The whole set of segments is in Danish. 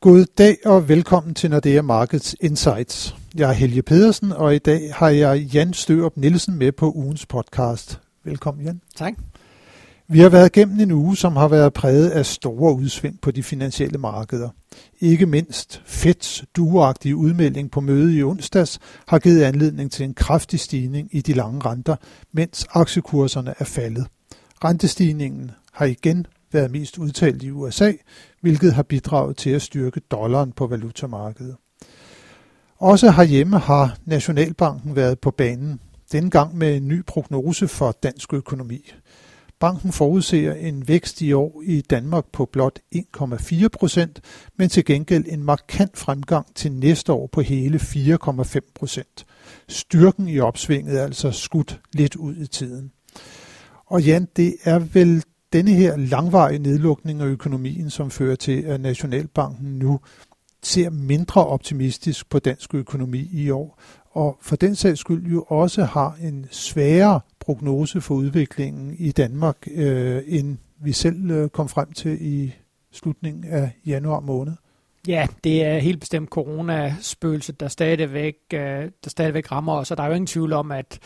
God dag og velkommen til Nordea Markets Insights. Jeg er Helge Pedersen, og i dag har jeg Jan Størup Nielsen med på ugens podcast. Velkommen, Jan. Tak. Vi har været igennem en uge, som har været præget af store udsving på de finansielle markeder. Ikke mindst Feds dueagtige udmelding på mødet i onsdags har givet anledning til en kraftig stigning i de lange renter, mens aktiekurserne er faldet. Rentestigningen har igen været mest udtalt i USA, hvilket har bidraget til at styrke dollaren på valutamarkedet. Også herhjemme har Nationalbanken været på banen, denne gang med en ny prognose for dansk økonomi. Banken forudser en vækst i år i Danmark på blot 1,4 procent, men til gengæld en markant fremgang til næste år på hele 4,5 procent. Styrken i opsvinget er altså skudt lidt ud i tiden. Og Jan, det er vel denne her langvarige nedlukning af økonomien, som fører til, at Nationalbanken nu ser mindre optimistisk på dansk økonomi i år, og for den sags skyld jo også har en sværere prognose for udviklingen i Danmark, øh, end vi selv øh, kom frem til i slutningen af januar måned. Ja, det er helt bestemt coronaspøgelset, der stadigvæk, øh, der stadigvæk rammer os, og der er jo ingen tvivl om, at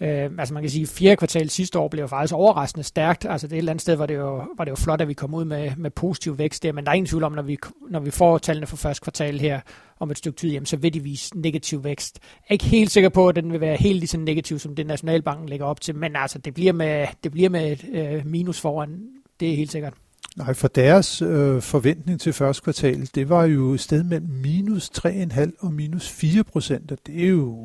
øh, altså man kan sige, fjerde kvartal sidste år blev faktisk overraskende stærkt. Altså det et eller andet sted var det jo, var det jo flot, at vi kom ud med, med positiv vækst der, men der er ingen tvivl om, når vi, når vi får tallene for første kvartal her om et stykke tid, jamen, så vil de vise negativ vækst. Jeg er ikke helt sikker på, at den vil være helt lige så negativ, som det Nationalbanken lægger op til, men altså det bliver med, det bliver med et øh, minus foran, det er helt sikkert. Nej, for deres øh, forventning til første kvartal, det var jo et sted mellem minus 3,5 og minus 4 procent, og det er jo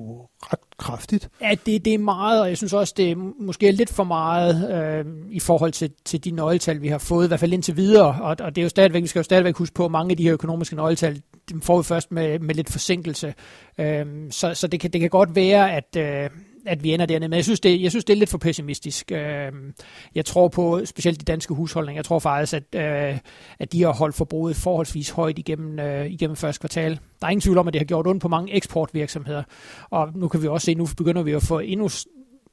ret kraftigt. Ja, det, det er meget, og jeg synes også, det er måske lidt for meget øh, i forhold til, til de nøgletal, vi har fået, i hvert fald indtil videre, og, og det er jo stadigvæk, vi skal jo stadigvæk huske på, at mange af de her økonomiske nøgletal, dem får vi først med, med lidt forsinkelse. Øh, så så det, kan, det kan godt være, at... Øh, at vi ender dernede. Men jeg synes, det, jeg synes, det er lidt for pessimistisk. Øh, jeg tror på, specielt de danske husholdninger, jeg tror faktisk, at, øh, at de har holdt forbruget forholdsvis højt igennem, øh, igennem første kvartal. Der er ingen tvivl om, at det har gjort ondt på mange eksportvirksomheder. Og nu kan vi også se, nu begynder vi at få endnu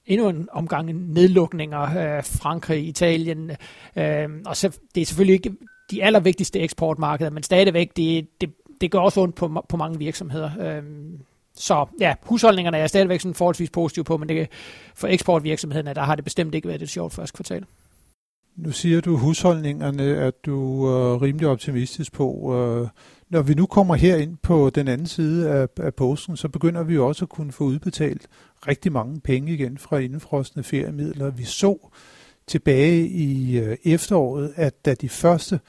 endnu en omgang nedlukninger, øh, Frankrig, Italien, øh, og så, det er selvfølgelig ikke de allervigtigste eksportmarkeder, men stadigvæk, det, det, det gør også ondt på, på mange virksomheder. Øh, så ja, husholdningerne er jeg stadigvæk sådan forholdsvis positiv på, men det, for eksportvirksomhederne, der har det bestemt ikke været et sjovt første kvartal. Nu siger du husholdningerne, at du er rimelig optimistisk på. Øh, når vi nu kommer her ind på den anden side af, af posten, så begynder vi også at kunne få udbetalt rigtig mange penge igen fra indfrostende feriemidler. Vi så tilbage i øh, efteråret, at da de første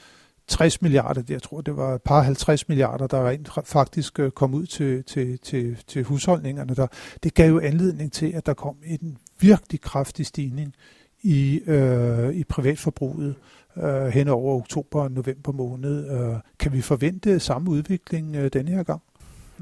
60 milliarder, jeg tror det var et par 50 milliarder, der rent faktisk øh, kom ud til, til, til, til husholdningerne. Der, det gav jo anledning til, at der kom en virkelig kraftig stigning i, øh, i privatforbruget øh, hen over oktober og november måned. Øh, kan vi forvente samme udvikling øh, denne her gang?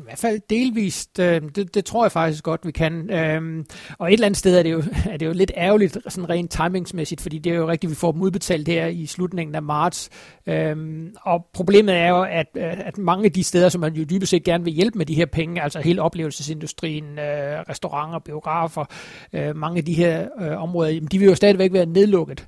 I hvert fald delvist. Øh, det, det tror jeg faktisk godt, vi kan. Øh, og et eller andet sted er det jo, er det jo lidt ærgerligt, sådan rent timingsmæssigt, fordi det er jo rigtigt, vi får dem udbetalt her i slutningen af marts. Øh, og problemet er jo, at, øh, at mange af de steder, som man jo dybest set gerne vil hjælpe med de her penge, altså hele oplevelsesindustrien, øh, restauranter, biografer, øh, mange af de her områder, de vil jo stadigvæk være nedlukket.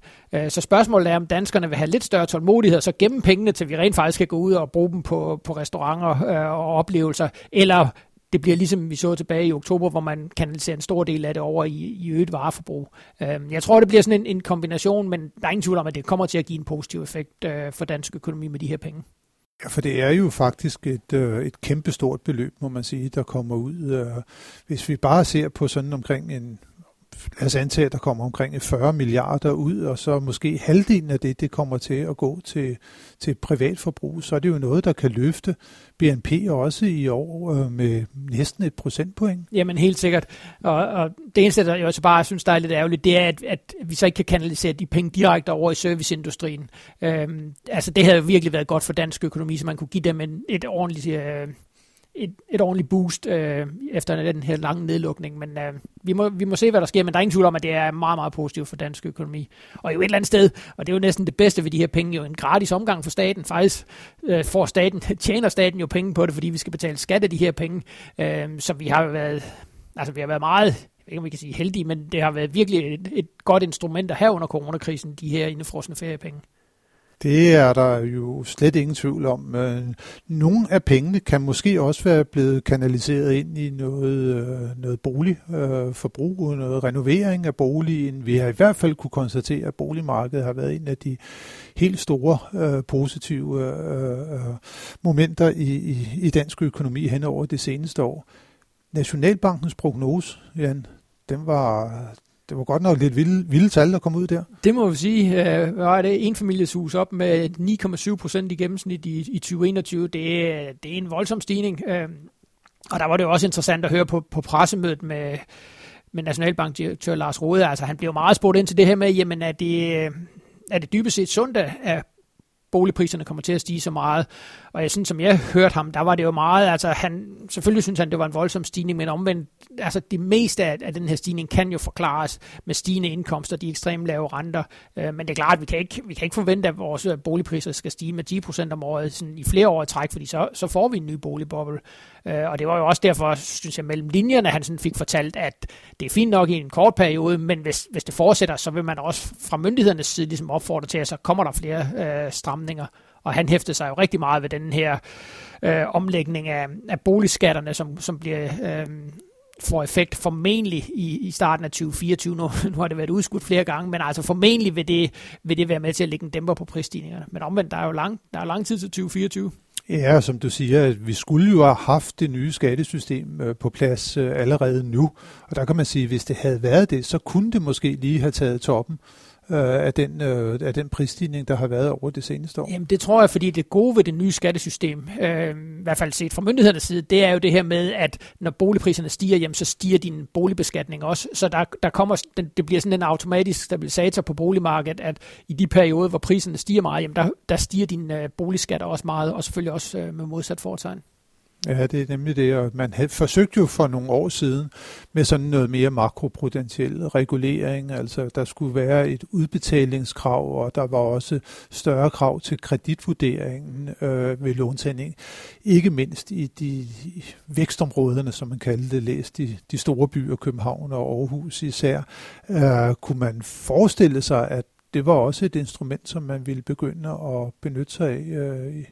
Så spørgsmålet er, om danskerne vil have lidt større tålmodighed, så gemme pengene, til vi rent faktisk kan gå ud og bruge dem på, på restauranter og oplevelser, eller det bliver ligesom vi så tilbage i oktober, hvor man kanaliserer en stor del af det over i, i øget vareforbrug. Øhm, jeg tror, det bliver sådan en, en kombination, men der er ingen tvivl om, at det kommer til at give en positiv effekt øh, for dansk økonomi med de her penge. Ja, for det er jo faktisk et, øh, et kæmpestort beløb, må man sige, der kommer ud. Øh, hvis vi bare ser på sådan omkring en lad os antage, at der kommer omkring 40 milliarder ud, og så måske halvdelen af det, det kommer til at gå til, til privatforbrug, så er det jo noget, der kan løfte BNP også i år øh, med næsten et procentpoint. Jamen helt sikkert. Og, og det eneste, der jeg også bare synes, der er lidt ærgerligt, det er, at, at vi så ikke kan kanalisere de penge direkte over i serviceindustrien. Øhm, altså det havde virkelig været godt for dansk økonomi, så man kunne give dem en, et ordentligt... Øh, et, et ordentligt boost øh, efter den her lange nedlukning. Men øh, vi, må, vi må se, hvad der sker. Men der er ingen tvivl om, at det er meget, meget positivt for dansk økonomi. Og jo et eller andet sted, og det er jo næsten det bedste ved de her penge, jo en gratis omgang for staten. Faktisk øh, får staten, tjener staten jo penge på det, fordi vi skal betale skat af de her penge. Øh, så vi har været, altså vi har været meget jeg ved ikke, om vi kan sige heldige, men det har været virkelig et, et godt instrument at have under coronakrisen, de her indefrosne feriepenge. Det er der jo slet ingen tvivl om. Nogle af pengene kan måske også være blevet kanaliseret ind i noget, øh, noget boligforbrug, øh, noget renovering af boligen. Vi har i hvert fald kunne konstatere, at boligmarkedet har været en af de helt store øh, positive øh, momenter i, i, i dansk økonomi hen over det seneste år. Nationalbankens prognose, Jan, den var, det var godt nok lidt vilde, vilde tal, der kom ud der. Det må vi sige. Øh, hvad er det? En familieshus op med 9,7 procent i gennemsnit i, i 2021. Det, det er en voldsom stigning. Øh, og der var det jo også interessant at høre på, på pressemødet med, med Nationalbankdirektør Lars Rode. Altså, han blev meget spurgt ind til det her med, jamen er det, er det dybest set sundt, at boligpriserne kommer til at stige så meget. Og jeg synes, som jeg hørte ham, der var det jo meget, altså han, selvfølgelig synes han, det var en voldsom stigning, men omvendt, altså det meste af, af den her stigning kan jo forklares med stigende indkomster, de ekstremt lave renter. Øh, men det er klart, vi kan ikke, vi kan ikke forvente, at vores øh, boligpriser skal stige med 10% om året sådan i flere år i træk, fordi så, så får vi en ny boligboble. Øh, og det var jo også derfor, synes jeg, mellem linjerne, han sådan fik fortalt, at det er fint nok i en kort periode, men hvis, hvis det fortsætter, så vil man også fra myndighedernes side ligesom opfordre til, at så kommer der flere øh, stramninger. Og han hæftede sig jo rigtig meget ved den her øh, omlægning af, af boligskatterne, som, som bliver... Øh, får effekt formentlig i, i starten af 2024. Nu, nu har det været udskudt flere gange, men altså formentlig vil det, vil det være med til at lægge en dæmper på prisstigningerne. Men omvendt, der er jo lang, der er lang tid til 2024. Ja, som du siger, at vi skulle jo have haft det nye skattesystem øh, på plads øh, allerede nu. Og der kan man sige, at hvis det havde været det, så kunne det måske lige have taget toppen øh, af, den, øh, af den prisstigning, der har været over det seneste år? Jamen det tror jeg, fordi det gode ved det nye skattesystem, øh, i hvert fald set fra myndighedernes side, det er jo det her med, at når boligpriserne stiger, jamen, så stiger din boligbeskatning også. Så der, der kommer, den, det bliver sådan en automatisk stabilisator på boligmarkedet, at i de perioder, hvor priserne stiger meget, jamen, der, der stiger din øh, boligskatter også meget, og selvfølgelig også øh, med modsat foretegn. Ja, det er nemlig det, og man havde forsøgt jo for nogle år siden med sådan noget mere makroprudentiel regulering, altså der skulle være et udbetalingskrav, og der var også større krav til kreditvurderingen øh, ved låntagning. Ikke mindst i de vækstområderne, som man kaldte det, læst de, de store byer, København og Aarhus især, øh, kunne man forestille sig, at det var også et instrument, som man ville begynde at benytte sig af øh,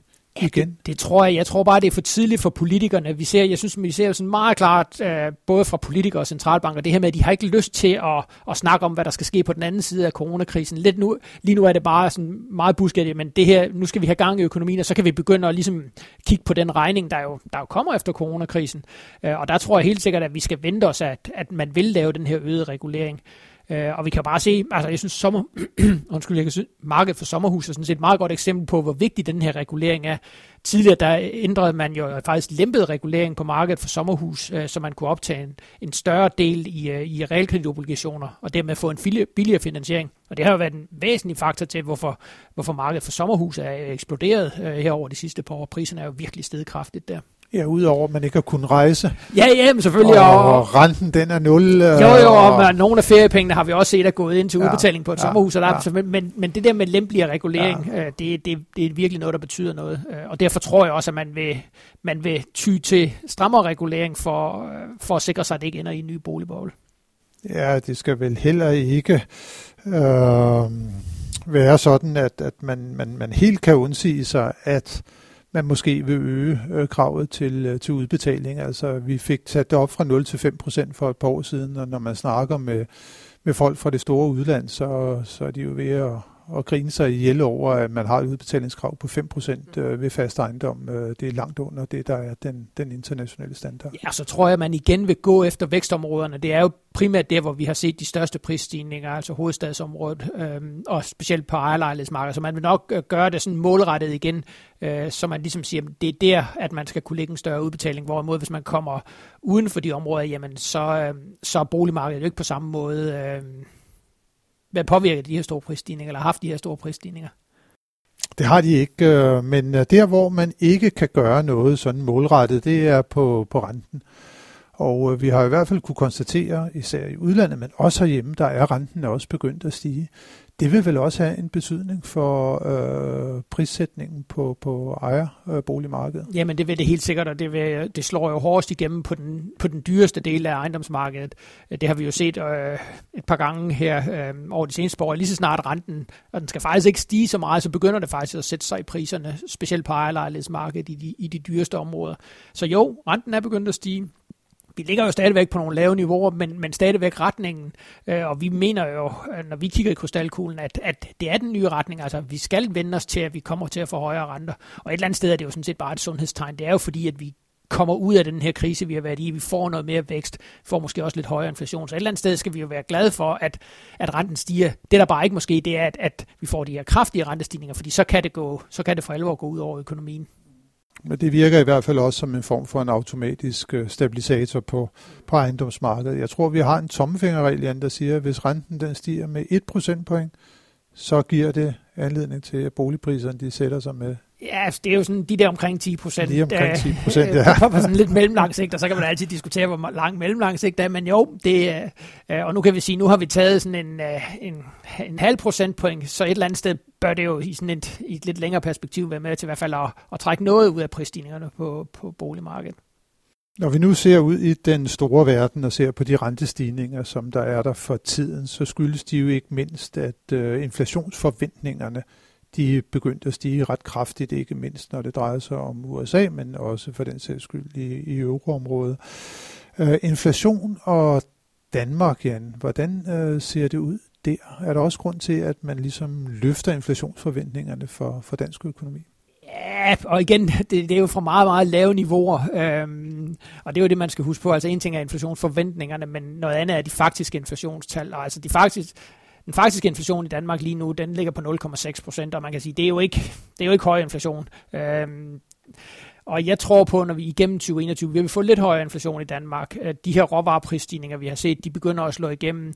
Ja, igen? Det, det tror jeg. Jeg tror bare, det er for tidligt for politikerne. Vi ser, jeg synes, vi ser jo sådan meget klart, øh, både fra politikere og centralbanker, det her med, at de har ikke lyst til at, at snakke om, hvad der skal ske på den anden side af coronakrisen. Lidt nu, lige nu er det bare sådan meget busket, men det her, nu skal vi have gang i økonomien, og så kan vi begynde at ligesom kigge på den regning, der jo, der jo kommer efter coronakrisen. Øh, og der tror jeg helt sikkert, at vi skal vente os, at, at man vil lave den her øgede regulering. Øh, og vi kan bare se, altså jeg synes, sommer, undskyld, jeg kan synes, markedet for sommerhus er sådan set et meget godt eksempel på, hvor vigtig den her regulering er. Tidligere der ændrede man jo faktisk lempet regulering på markedet for sommerhus, øh, så man kunne optage en, en større del i, øh, i realkreditobligationer, og dermed få en billigere finansiering. Og det har jo været en væsentlig faktor til, hvorfor, hvorfor markedet for sommerhus er eksploderet øh, her over de sidste par år. Priserne er jo virkelig steget kraftigt der. Ja, udover at man ikke har kunnet rejse. Ja, ja, men selvfølgelig. Og, og renten, den er nul. Jo, jo, og, og nogle af feriepengene har vi også set er gået ind til ja, udbetaling på et ja, sommerhus. Og der, ja. men, men det der med lempeligere regulering, ja. øh, det, det, det er virkelig noget, der betyder noget. Øh, og derfor tror jeg også, at man vil, man vil ty til strammere regulering for, øh, for at sikre sig, at det ikke ender i en ny boligboble. Ja, det skal vel heller ikke øh, være sådan, at, at man, man, man helt kan undsige sig, at man måske vil øge øh, kravet til, øh, til udbetaling. Altså vi fik sat det op fra 0 til 5 procent for et par år siden, og når man snakker med, med folk fra det store udland, så, så er de jo ved at, at grine sig ihjel over, at man har et udbetalingskrav på 5% øh, ved fast ejendom. Øh, det er langt under det, der er den, den internationale standard. Ja, så tror jeg, at man igen vil gå efter vækstområderne. Det er jo primært der, hvor vi har set de største prisstigninger, altså hovedstadsområdet, øh, og specielt på ejerlejlighedsmarkedet. Så man vil nok øh, gøre det sådan målrettet igen, øh, så man ligesom siger, at det er der, at man skal kunne lægge en større udbetaling. Hvorimod, hvis man kommer uden for de områder, jamen så, øh, så er boligmarkedet jo ikke på samme måde... Øh, været påvirket de her store prisstigninger, eller haft de her store prisstigninger? Det har de ikke, øh, men øh, der hvor man ikke kan gøre noget sådan målrettet, det er på, på renten. Og øh, vi har i hvert fald kunne konstatere, især i udlandet, men også herhjemme, der er renten også begyndt at stige det vil vel også have en betydning for øh, prissætningen på, på ejerboligmarkedet? Øh, Jamen det vil det helt sikkert, og det, vil, det slår jo hårdest igennem på den, på den dyreste del af ejendomsmarkedet. Det har vi jo set øh, et par gange her øh, over de seneste år. Lige så snart renten, og den skal faktisk ikke stige så meget, så begynder det faktisk at sætte sig i priserne, specielt på ejerlejlighedsmarkedet i de, i de dyreste områder. Så jo, renten er begyndt at stige vi ligger jo stadigvæk på nogle lave niveauer, men, men stadigvæk retningen. Øh, og vi mener jo, øh, når vi kigger i krystalkuglen, at, at det er den nye retning. Altså, vi skal vende os til, at vi kommer til at få højere renter. Og et eller andet sted er det jo sådan set bare et sundhedstegn. Det er jo fordi, at vi kommer ud af den her krise, vi har været i. Vi får noget mere vækst, får måske også lidt højere inflation. Så et eller andet sted skal vi jo være glade for, at, at renten stiger. Det der bare ikke måske, det er, at, at vi får de her kraftige rentestigninger, fordi så kan det, gå, så kan det for alvor gå ud over økonomien. Men det virker i hvert fald også som en form for en automatisk øh, stabilisator på, på ejendomsmarkedet. Jeg tror, vi har en tommefingerregel, der siger, at hvis renten den stiger med 1 procentpoint, så giver det anledning til, at boligpriserne de sætter sig med Ja, altså, det er jo sådan de der omkring 10 procent. Lige omkring 10 procent, ja. på sådan lidt mellemlang sigt, og så kan man altid diskutere, hvor lang mellemlang sigt er, men jo, det er, og nu kan vi sige, nu har vi taget sådan en, øh, en, en halv procentpoint, så et eller andet sted bør det jo i sådan et, i et lidt længere perspektiv være med til i hvert fald at, at trække noget ud af prisstigningerne på, på boligmarkedet. Når vi nu ser ud i den store verden og ser på de rentestigninger, som der er der for tiden, så skyldes de jo ikke mindst, at uh, inflationsforventningerne de begyndte at stige ret kraftigt, ikke mindst når det drejer sig om USA, men også for den sags skyld i, i euroområdet. Øh, inflation og Danmark, Jan, hvordan øh, ser det ud der? Er der også grund til, at man ligesom løfter inflationsforventningerne for, for dansk økonomi? Ja, og igen, det, det er jo fra meget, meget lave niveauer, øhm, og det er jo det, man skal huske på. Altså en ting er inflationsforventningerne, men noget andet er de faktiske inflationstal. Altså de faktisk, den faktiske inflation i Danmark lige nu, den ligger på 0,6 procent, og man kan sige, det er jo ikke, det er jo ikke høj inflation. Øhm, og jeg tror på, når vi igennem 2021 vi vil få lidt højere inflation i Danmark, øh, de her råvareprisstigninger, vi har set, de begynder at slå igennem.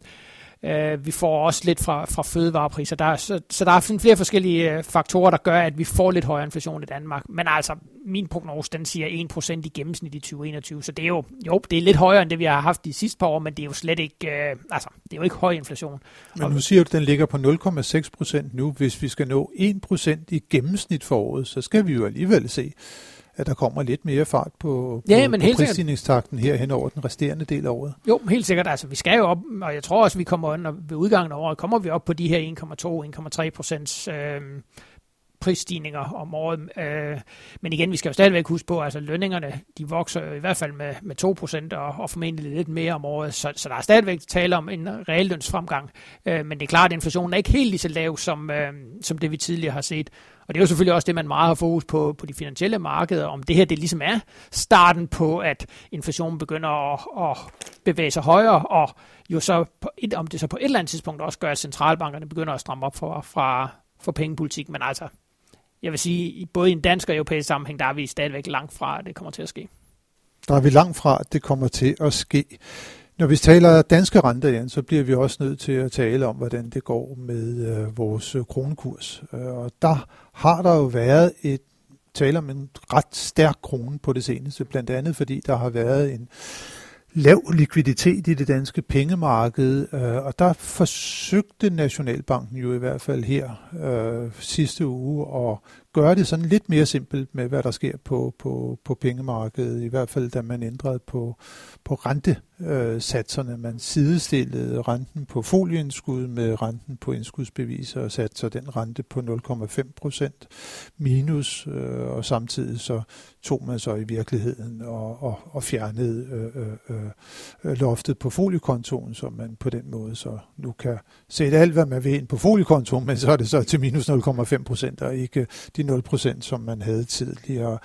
Øh, vi får også lidt fra, fra fødevarepriser. Der er, så, så der er sådan flere forskellige øh, faktorer, der gør, at vi får lidt højere inflation i Danmark. Men altså, min prognose, den siger 1% i gennemsnit i 2021. Så det er jo, jo, det er lidt højere, end det vi har haft de sidste par år, men det er jo slet ikke, øh, altså, det er jo ikke høj inflation. Men nu siger du, at den ligger på 0,6% nu. Hvis vi skal nå 1% i gennemsnit for året, så skal vi jo alligevel se at der kommer lidt mere fart på, på, ja, men på prisstigningstakten her hen over den resterende del af året. Jo, helt sikkert. Altså, vi skal jo op, og jeg tror også, vi kommer når, ved udgangen af året, kommer vi op på de her 1,2-1,3 procents øh, prisstigninger om året. Øh, men igen, vi skal jo stadigvæk huske på, at altså, lønningerne de vokser i hvert fald med, med 2% og, og formentlig lidt mere om året. Så, så der er stadigvæk tale om en reallønsfremgang. Øh, men det er klart, at inflationen er ikke helt lige så lav, som, øh, som det vi tidligere har set. Og det er jo selvfølgelig også det, man meget har fokus på på de finansielle markeder, om det her det ligesom er starten på, at inflationen begynder at, at bevæge sig højere, og jo så på et, om det så på et eller andet tidspunkt også gør, at centralbankerne begynder at stramme op for, fra, for pengepolitik. Men altså, jeg vil sige, både i en dansk og europæisk sammenhæng, der er vi stadigvæk langt fra, at det kommer til at ske. Der er vi langt fra, at det kommer til at ske. Når vi taler danske renter, igen, så bliver vi også nødt til at tale om, hvordan det går med øh, vores øh, kronekurs. Øh, og der har der jo været et tale om en ret stærk krone på det seneste, blandt andet fordi der har været en lav likviditet i det danske pengemarked, øh, og der forsøgte Nationalbanken jo i hvert fald her øh, sidste uge at gøre det sådan lidt mere simpelt med, hvad der sker på, på, på pengemarkedet, i hvert fald da man ændrede på, på rentesatserne. Øh, man sidestillede renten på folieindskud med renten på indskudsbeviser og satte så den rente på 0,5 procent minus, øh, og samtidig så tog man så i virkeligheden og, og, og fjernede øh, øh, øh, loftet på foliekontoen, så man på den måde så nu kan sætte alt, hvad man vil ind på foliekontoen, men så er det så til minus 0,5 procent og ikke de 0 procent, som man havde tidligere.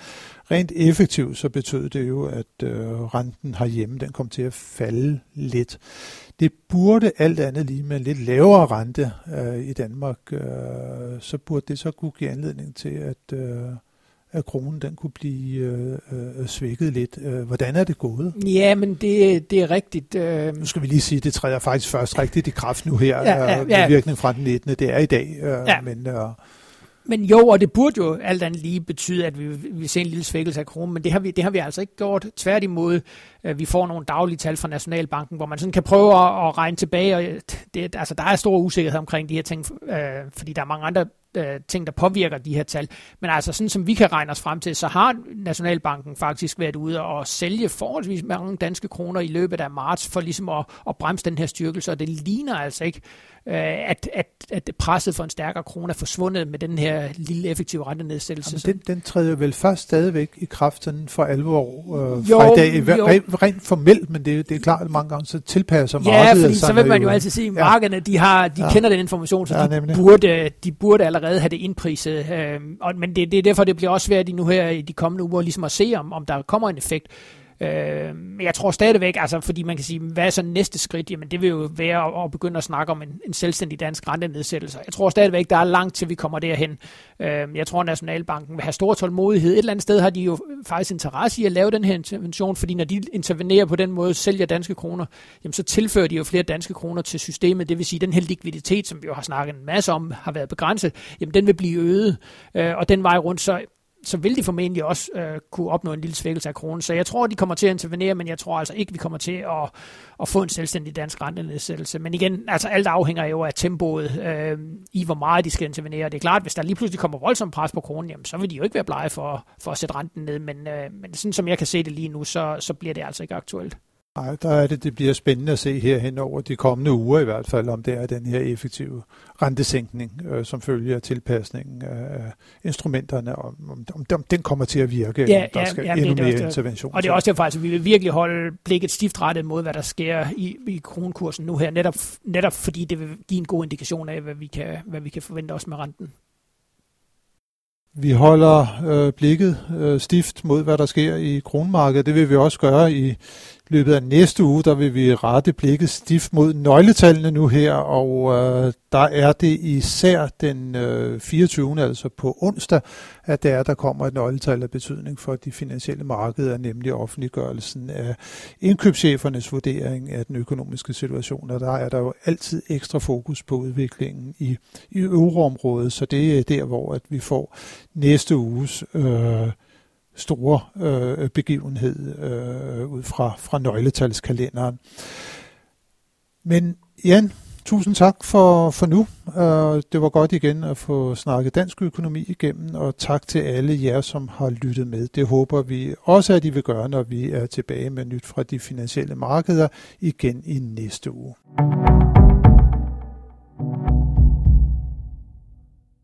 Rent effektivt så betød det jo, at øh, renten herhjemme den kom til at falde lidt. Det burde alt andet lige med en lidt lavere rente øh, i Danmark, øh, så burde det så kunne give anledning til, at, øh, at kronen den kunne blive øh, øh, svækket lidt. Øh, hvordan er det gået? Ja, men det, det er rigtigt. Øh... Nu skal vi lige sige, at det træder faktisk først rigtigt i kraft nu her, ja, ja, ja. med virkning fra den 19. Det er i dag. Øh, ja. men, øh, men jo, og det burde jo alt andet lige betyde, at vi vil se en lille svækkelse af kronen, men det har vi, det har vi altså ikke gjort. Tværtimod, øh, vi får nogle daglige tal fra Nationalbanken, hvor man sådan kan prøve at, at regne tilbage, og øh, det, altså, der er stor usikkerhed omkring de her ting, øh, fordi der er mange andre øh, ting, der påvirker de her tal. Men altså sådan som vi kan regne os frem til, så har Nationalbanken faktisk været ude og sælge forholdsvis mange danske kroner i løbet af marts for ligesom at, at bremse den her styrkelse, og det ligner altså ikke, øh, at, at, at presset for en stærkere krone er forsvundet med den her lille effektive rentenedsættelse. Jamen, den, den træder vel først stadigvæk i kraft sådan for alvor øh, jo, fra i dag. Jo. Rent, rent formelt, men det, det er klart, at mange gange så tilpasser markedet Ja, fordi så vil man jo altid sige, at markederne de, har, de ja. kender den information, så ja, de, burde, de burde allerede have det indpriset. Øh, og, men det, det er derfor, det bliver også svært nu her i de kommende uger ligesom at se, om, om der kommer en effekt. Øh, men jeg tror stadigvæk, altså, fordi man kan sige, hvad er så næste skridt? Jamen det vil jo være at, at begynde at snakke om en, en selvstændig dansk rentenedsættelse. Jeg tror stadigvæk, der er langt til vi kommer derhen. Øh, jeg tror, Nationalbanken vil have stor tålmodighed. Et eller andet sted har de jo faktisk interesse i at lave den her intervention, fordi når de intervenerer på den måde, sælger danske kroner, jamen så tilfører de jo flere danske kroner til systemet. Det vil sige, at den her likviditet, som vi jo har snakket en masse om, har været begrænset, jamen den vil blive øget. Øh, og den vej rundt, så så vil de formentlig også øh, kunne opnå en lille svækkelse af kronen. Så jeg tror, de kommer til at intervenere, men jeg tror altså ikke, vi kommer til at, at få en selvstændig dansk rentenedsættelse. Men igen, altså alt afhænger jo af tempoet øh, i, hvor meget de skal intervenere. Det er klart, hvis der lige pludselig kommer voldsomt pres på kronen, jamen, så vil de jo ikke være blege for, for at sætte renten ned. Men, øh, men sådan som jeg kan se det lige nu, så, så bliver det altså ikke aktuelt. Nej, der er det, det bliver spændende at se her hen over de kommende uger i hvert fald, om det er den her effektive rentesænkning, øh, som følger tilpasningen af instrumenterne, om, om, om, om den kommer til at virke, ja, om der ja, skal ja, endnu det, mere det intervention. Og det er også derfor, at altså, vi vil virkelig holde blikket stift rettet mod, hvad der sker i, i kronkursen nu her, netop, netop fordi det vil give en god indikation af, hvad vi kan, hvad vi kan forvente os med renten. Vi holder øh, blikket øh, stift mod, hvad der sker i kronmarkedet. Det vil vi også gøre i løbet af næste uge, der vil vi rette blikket stift mod nøgletallene nu her, og øh, der er det især den øh, 24. altså på onsdag, at der, der kommer et nøgletal af betydning for de finansielle markeder, nemlig offentliggørelsen af indkøbschefernes vurdering af den økonomiske situation, og der er der jo altid ekstra fokus på udviklingen i, i euroområdet, så det er der, hvor at vi får næste uges øh, store øh, begivenhed øh, ud fra, fra nøgletalskalenderen. Men Jan, tusind tak for, for nu. Uh, det var godt igen at få snakket dansk økonomi igennem, og tak til alle jer, som har lyttet med. Det håber vi også, at I vil gøre, når vi er tilbage med nyt fra de finansielle markeder igen i næste uge.